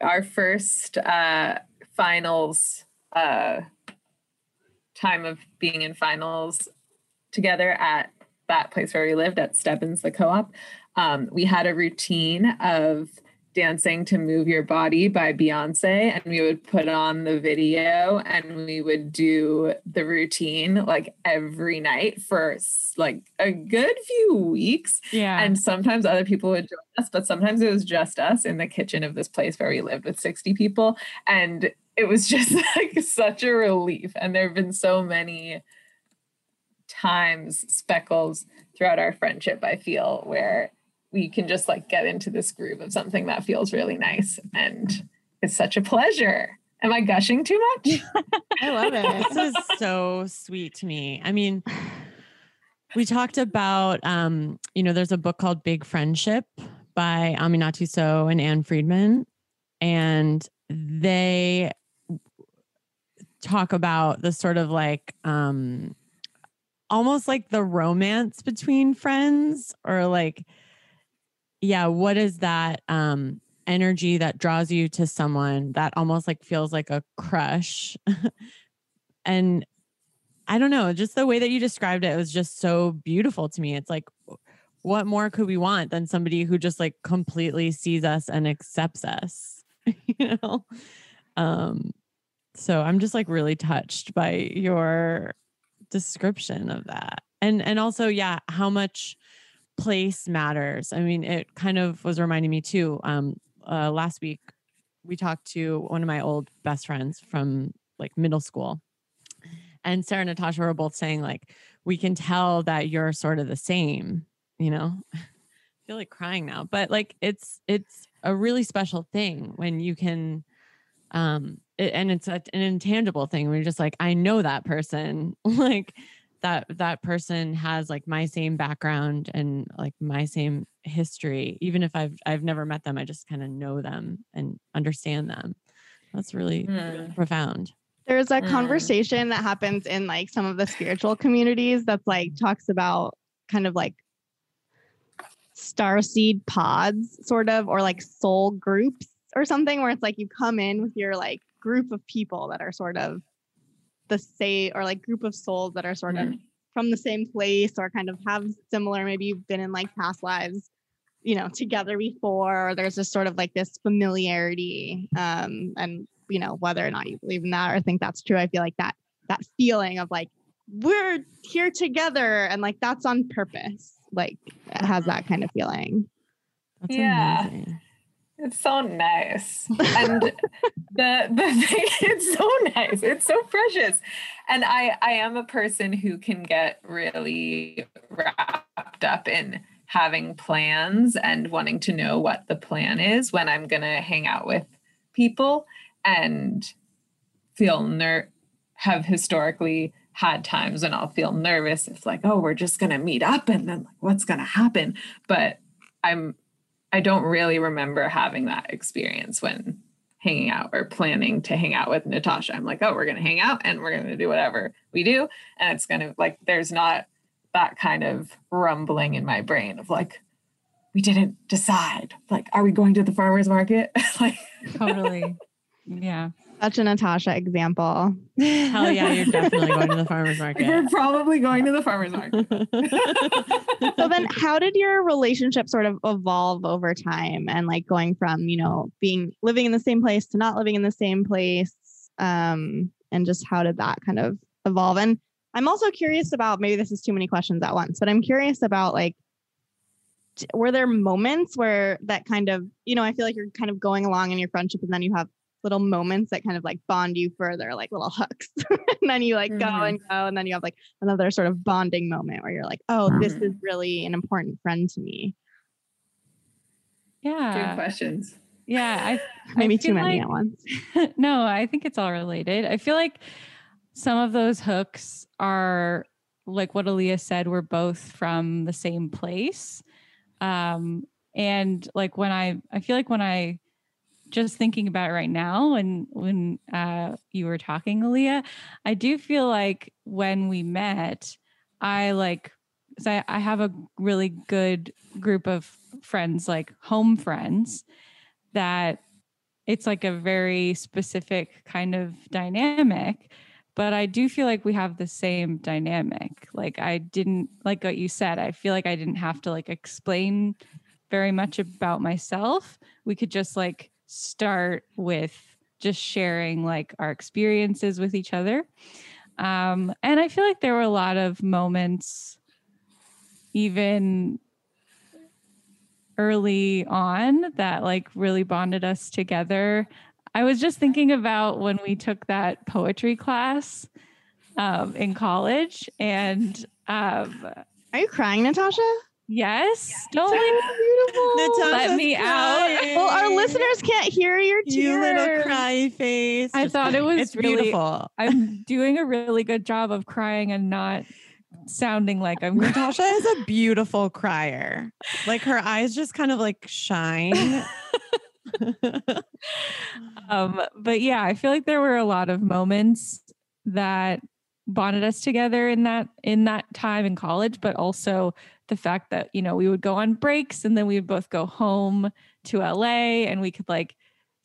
Our first uh finals uh time of being in finals together at that place where we lived at Stebbins the co-op. Um, we had a routine of dancing to Move Your Body by Beyonce, and we would put on the video and we would do the routine like every night for like a good few weeks. Yeah. And sometimes other people would join us, but sometimes it was just us in the kitchen of this place where we lived with 60 people. And it was just like such a relief. And there have been so many times, speckles throughout our friendship, I feel, where we can just like get into this groove of something that feels really nice. And it's such a pleasure. Am I gushing too much? i love it this is so sweet to me. I mean, we talked about, um, you know, there's a book called Big Friendship by Aminatou Sow and Ann Friedman, and they talk about the sort of like, um, almost like the romance between friends, or like, yeah, what is that? Um, energy that draws you to someone that almost like feels like a crush and I don't know, just the way that you described it was just so beautiful to me. It's like, what more could we want than somebody who just like completely sees us and accepts us, you know? Um, so I'm just like really touched by your description of that. And and also, yeah, how much place matters. I mean, it kind of was reminding me too. Um, uh, last week we talked to one of my old best friends from like middle school and Sarah and Natasha were both saying like we can tell that you're sort of the same, you know. I feel like crying now, but like it's it's a really special thing when you can um it, and it's a, an intangible thing you're just like I know that person like that that person has like my same background and like my same history even if I've I've never met them I just kind of know them and understand them. That's really Hmm. profound. There's a Mm. conversation that happens in like some of the spiritual communities that's like talks about kind of like starseed pods, sort of, or like soul groups or something, where it's like you come in with your like group of people that are sort of the same, or like group of souls that are sort of from the same place or kind of have similar, maybe you've been in like past lives, you know, together before, or there's just sort of like this familiarity. Um, and you know, whether or not you believe in that or think that's true, I feel like that that feeling of like we're here together and like that's on purpose. Like it has that kind of feeling. That's Yeah. amazing. It's so nice. And the the thing it's so nice. It's so precious. And I I am a person who can get really wrapped up in having plans and wanting to know what the plan is when I'm going to hang out with people and feel ner have historically had times when I'll feel nervous if like oh we're just going to meet up and then like what's going to happen but I'm I don't really remember having that experience when hanging out or planning to hang out with Natasha. I'm like, oh, we're going to hang out and we're going to do whatever we do. And it's going to like, there's not that kind of rumbling in my brain of like, we didn't decide. Like, are we going to the farmer's market? like, totally. Yeah. Such a Natasha example. Hell yeah, you're definitely going to the farmer's market. we're probably going to the farmer's market. So then how did your relationship sort of evolve over time and like going from, you know, being living in the same place to not living in the same place? Um, and just how did that kind of evolve? And I'm also curious about maybe this is too many questions at once, but I'm curious about like were there moments where that kind of, you know, I feel like you're kind of going along in your friendship and then you have little moments that kind of like bond you further, like little hooks. and then you like go Mhm. and go, and then you have like another sort of bonding moment where you're like, oh, this Mhm. is really an important friend to me. Yeah. Good questions. Yeah. I Maybe feel too many like- at once. no, I think it's all related. I feel like some of those hooks are like what Eliyah said, we're both from the same place. Um, and like when I, I feel like when I just thinking about it right now, and when uh, you were talking, Eliyah, I do feel like when we met, I like, 'cause I, I have a really good group of friends, like home friends, that it's like a very specific kind of dynamic but i do feel like we have the same dynamic. Like i didn't like what you said i feel like i didn't have to like explain very much about myself. We could just like start with just sharing like our experiences with each other um and i feel like there were a lot of moments even early on that like really bonded us together. I was just thinking about when we took that poetry class um, in college, and um, Are you crying, Natasha? Yes, don't So like, beautiful. let Natasha's me out. Well, our listeners can't hear your tears. You little cry face. I Just thought it was it's really- beautiful. I'm doing a really good job of crying and not sounding like I'm. Natasha is a beautiful crier. Like her eyes just kind of like shine. um but yeah i feel like there were a lot of moments that bonded us together in that in that time in college but also the fact that you know we would go on breaks and then we would both go home to la and we could like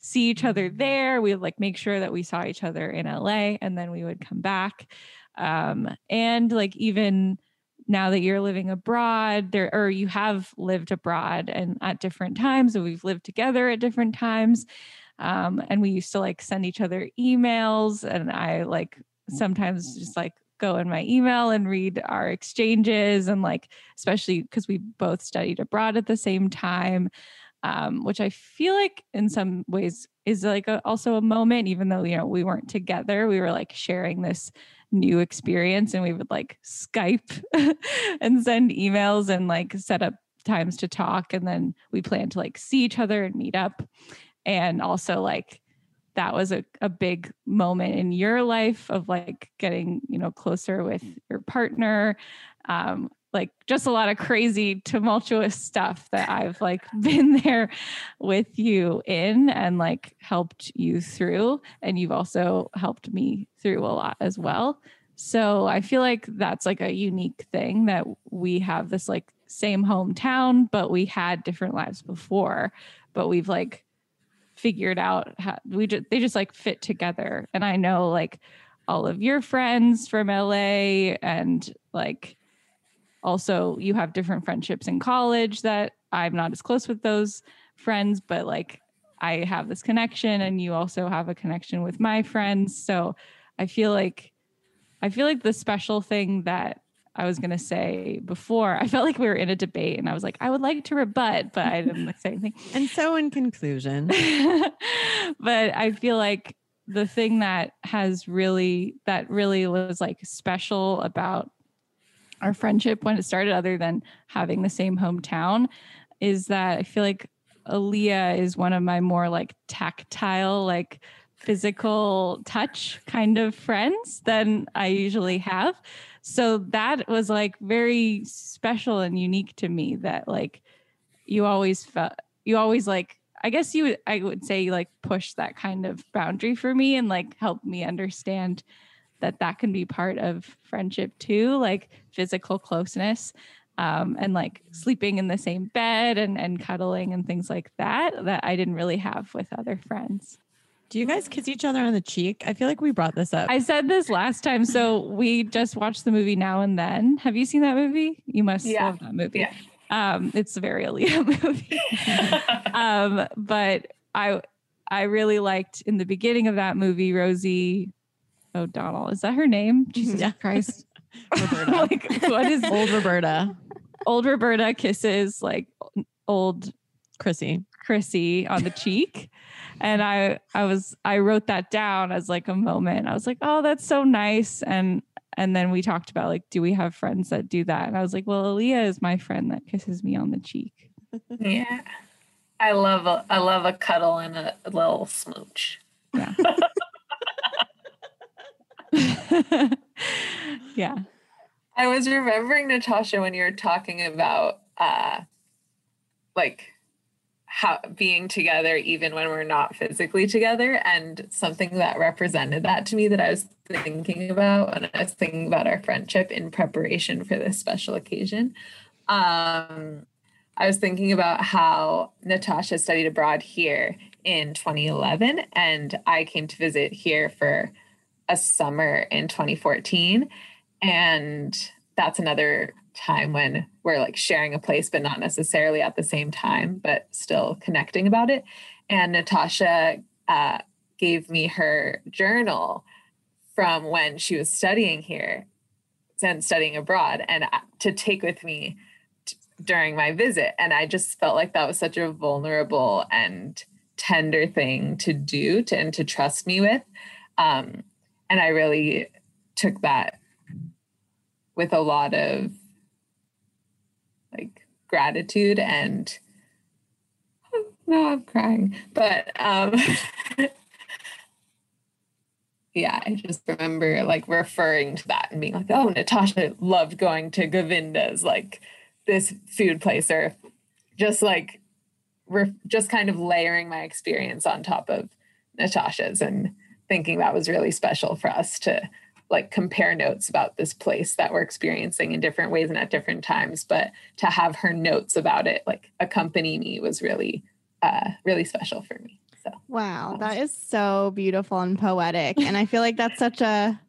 see each other there. We would like make sure that we saw each other in la and then we would come back. Um and like even now that you're living abroad there or you have lived abroad and at different times and we've lived together at different times um, and we used to like send each other emails and i like sometimes just like go in my email and read our exchanges and like especially because we both studied abroad at the same time um, which i feel like in some ways is like a, also a moment even though you know we weren't together we were like sharing this new experience and we would like skype and send emails and like set up times to talk and then we plan to like see each other and meet up. And also like that was a, a big moment in your life of like getting you know closer with your partner um like just a lot of crazy tumultuous stuff that i've like been there with you in and like helped you through. And you've also helped me through a lot as well. So i feel like that's like a unique thing that we have this like same hometown but we had different lives before. But we've like figured out how we just they just like fit together. And i know like all of your friends from la and like also you have different friendships in college that i'm not as close with those friends but like i have this connection and you also have a connection with my friends. So i feel like i feel like the special thing that i was going to say before i felt like we were in a debate and i was like i would like to rebut but i didn't like say anything and so in conclusion, but I feel like the thing that has really that really was like special about our friendship when it started, other than having the same hometown, is that I feel like Eliyah is one of my more like tactile, like physical touch kind of friends than I usually have. So that was like very special and unique to me that like you always felt you always like I guess you I would say like push that kind of boundary for me and like help me understand that that can be part of friendship too, like physical closeness. Um, and like sleeping in the same bed and, and cuddling and things like that that I didn't really have with other friends. Do you guys kiss each other on the cheek? I feel like we brought this up. I said this last time, so we just watched the movie Now and Then. Have you seen that movie? You must Yeah. love that movie. Yeah. Um, it's a very Eliyah movie. um, but I I really liked in the beginning of that movie Rosie O'Donnell. Is that her name? Jesus Yeah. Christ. Roberta. like what is Old Roberta. old Roberta kisses like old Chrissy. Chrissy on the cheek. And I I was I wrote that down as like a moment. I was like, "Oh, that's so nice." And and then we talked about like, do we have friends that do that? And I was like, "Well, Eliyah is my friend that kisses me on the cheek." Yeah. I love a I love a cuddle and a, a little smooch. Yeah. yeah. I was remembering Natasha when you were talking about uh like how being together even when we're not physically together and something that represented that to me that I was thinking about when I was thinking about our friendship in preparation for this special occasion. Um I was thinking about how Natasha studied abroad here in 2011 and I came to visit here for a summer in 2014 and that's another time when we're like sharing a place but not necessarily at the same time but still connecting about it. And natasha uh, gave me her journal from when she was studying here and studying abroad and uh, to take with me t- during my visit. And i just felt like that was such a vulnerable and tender thing to do to and to trust me with. Um, and i really took that with a lot of gratitude and no i'm crying but um yeah i just remember like referring to that and being like oh natasha loved going to govinda's like this food place or just like re- just kind of layering my experience on top of natasha's and thinking that was really special for us to like compare notes about this place that we're experiencing in different ways and at different times but to have her notes about it like accompany me was really uh really special for me so Wow, that is so beautiful and poetic. And I feel like that's such a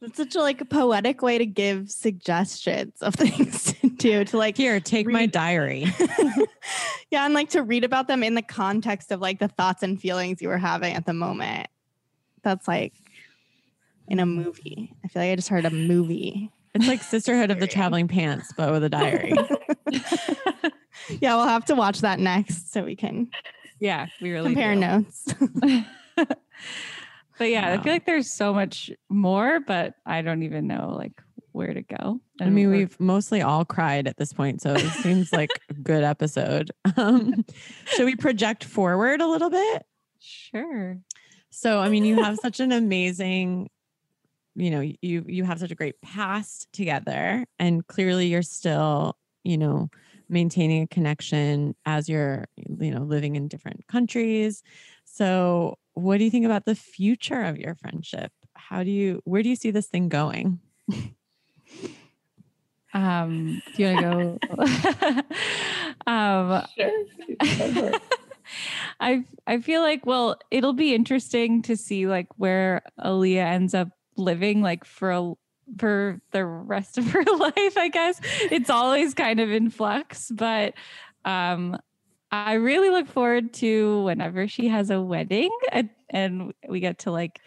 that's such a like a poetic way to give suggestions of things to do to like Here, take my diary. yeah, and like to read about them in the context of like the thoughts and feelings you were having at the moment. That's like in a movie. I feel like I just heard a movie. It's like Sisterhood of the Traveling Pants, but with a diary. Yeah, we'll have to watch that next so we can Yeah, we really compare do. notes. but yeah, I feel like there's so much more, but I don't even know like where to go. I mean, we're- we've mostly all cried at this point, so it seems like a good episode. Um, should we project forward a little bit? sure. So, I mean, you have such an amazing, you know, you you have such a great past together, and clearly you're still, you know, maintaining a connection as you're, you know, living in different countries. So, what do you think about the future of your friendship? How do you, where do you see this thing going? Um, do you want to go? um, sure I I feel like well, it'll be interesting to see like where Eliyah ends up living like for a, for the rest of her life. I guess it's always kind of in flux, but um, I really look forward to whenever she has a wedding and, and we get to like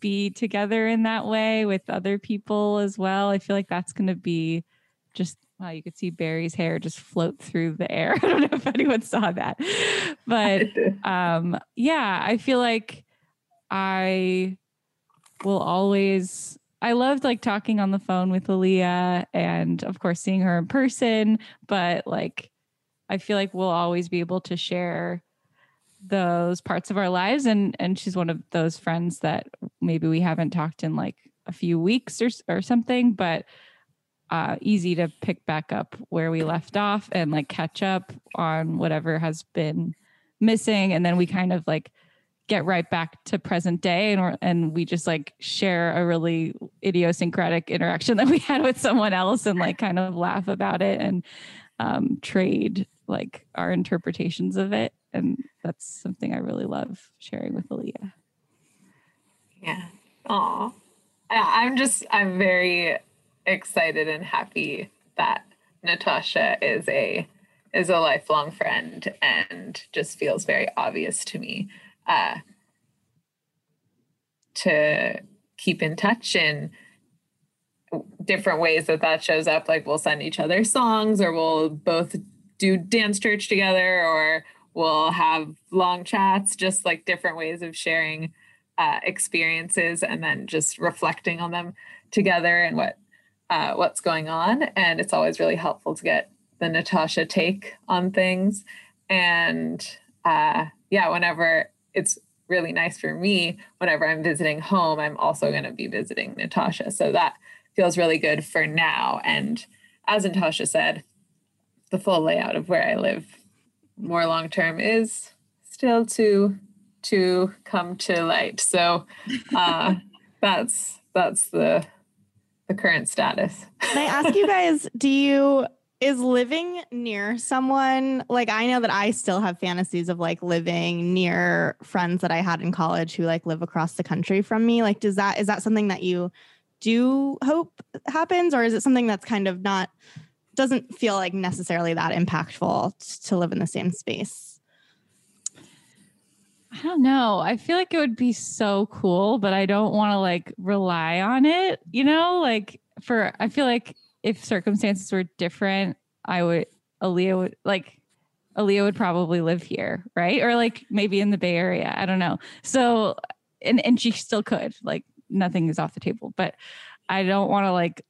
be together in that way with other people as well. I feel like that's going to be just wow, you could see Barry's hair just float through the air. I don't know if anyone saw that. But um yeah, I feel like I will always I loved like talking on the phone with Eliyah and of course seeing her in person, but like I feel like we'll always be able to share those parts of our lives and and she's one of those friends that maybe we haven't talked in like a few weeks or or something, but uh, easy to pick back up where we left off and like catch up on whatever has been missing, and then we kind of like get right back to present day, and and we just like share a really idiosyncratic interaction that we had with someone else, and like kind of laugh about it and um, trade like our interpretations of it, and that's something I really love sharing with Eliyah. Yeah. Aw. I'm just, I'm very excited and happy that Natasha is a is a lifelong friend and just feels very obvious to me uh, to keep in touch in different ways that that shows up. Like we'll send each other songs, or we'll both do dance church together, or we'll have long chats, just like different ways of sharing uh, experiences and then just reflecting on them together and what uh, what's going on. And it's always really helpful to get the Natasha take on things. And uh, yeah, whenever it's really nice for me, whenever I'm visiting home, I'm also going to be visiting Natasha. So that feels really good for now. And as Natasha said, the full layout of where I live more long term is still to to come to light. So uh, that's that's the the current status. Can I ask you guys, do you is living near someone like I know that I still have fantasies of like living near friends that I had in college who like live across the country from me. Like does that is that something that you do hope happens or is it something that's kind of not doesn't feel like necessarily that impactful to live in the same space? I don't know. I feel like it would be so cool, but I don't want to like rely on it, you know? Like for I feel like if circumstances were different, I would Eliyah would like Eliyah would probably live here, right? Or like maybe in the Bay Area. I don't know. So and and she still could. Like nothing is off the table, but I don't want to like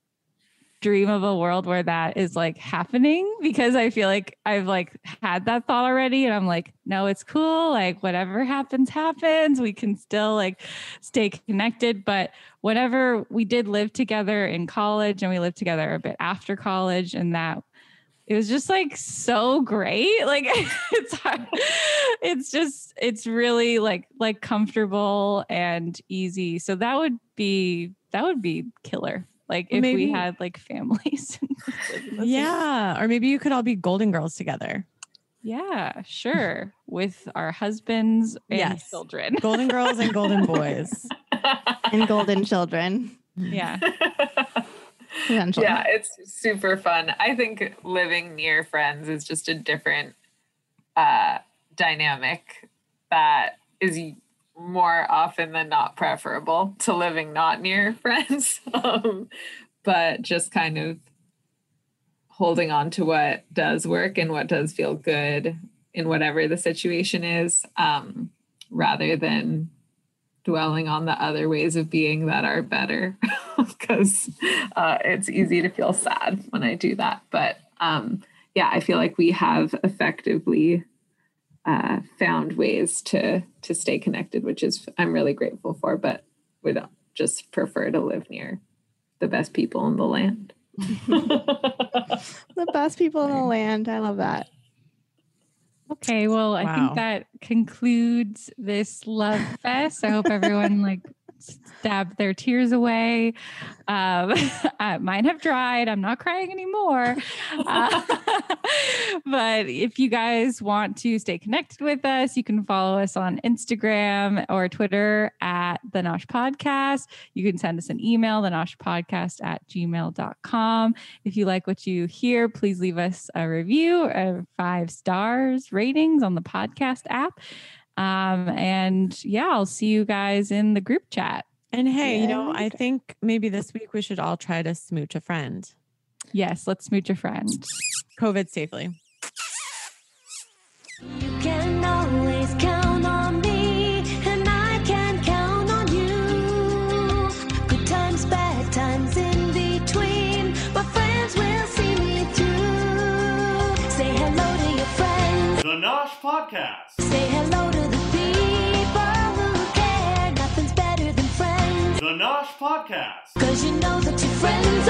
dream of a world where that is like happening because I feel like I've like had that thought already and I'm like, no, it's cool. Like whatever happens, happens. We can still like stay connected. But whenever we did live together in college and we lived together a bit after college and that it was just like so great. Like it's hard. it's just it's really like like comfortable and easy. So that would be that would be killer. Like if Maybe- we had like families. Yeah. Or maybe you could all be Golden Girls together. Yeah, sure. With our husbands and Yes. children. Golden Girls and Golden Boys. And golden children, Yeah. potentially. yeah, it's super fun. I think living near friends is just a different uh, dynamic that is more often than not preferable to living not near friends. um, but just kind of holding on to what does work and what does feel good in whatever the situation is, um, rather than dwelling on the other ways of being that are better because uh, it's easy to feel sad when I do that. But um, yeah, I feel like we have effectively uh, found ways to to stay connected, which is I'm really grateful for. But we don't just prefer to live near the best people in the land. The best people in the land. I love that. Okay, well, I think that concludes this love fest. I hope everyone like stabbed their tears away. Um, uh, mine have dried. I'm not crying anymore. Uh, but if you guys want to stay connected with us, you can follow us on Instagram or Twitter at the Nosh Podcast. You can send us an email, the Nosh Podcast at gmail.com. If you like what you hear, please leave us a review of five stars ratings on the podcast app. Um, and yeah, I'll see you guys in the group chat. And hey, you know, I think maybe this week we should all try to smooch a friend. Yes, let's smooch a friend. COVID safely. You can Podcast. cause you know that your friends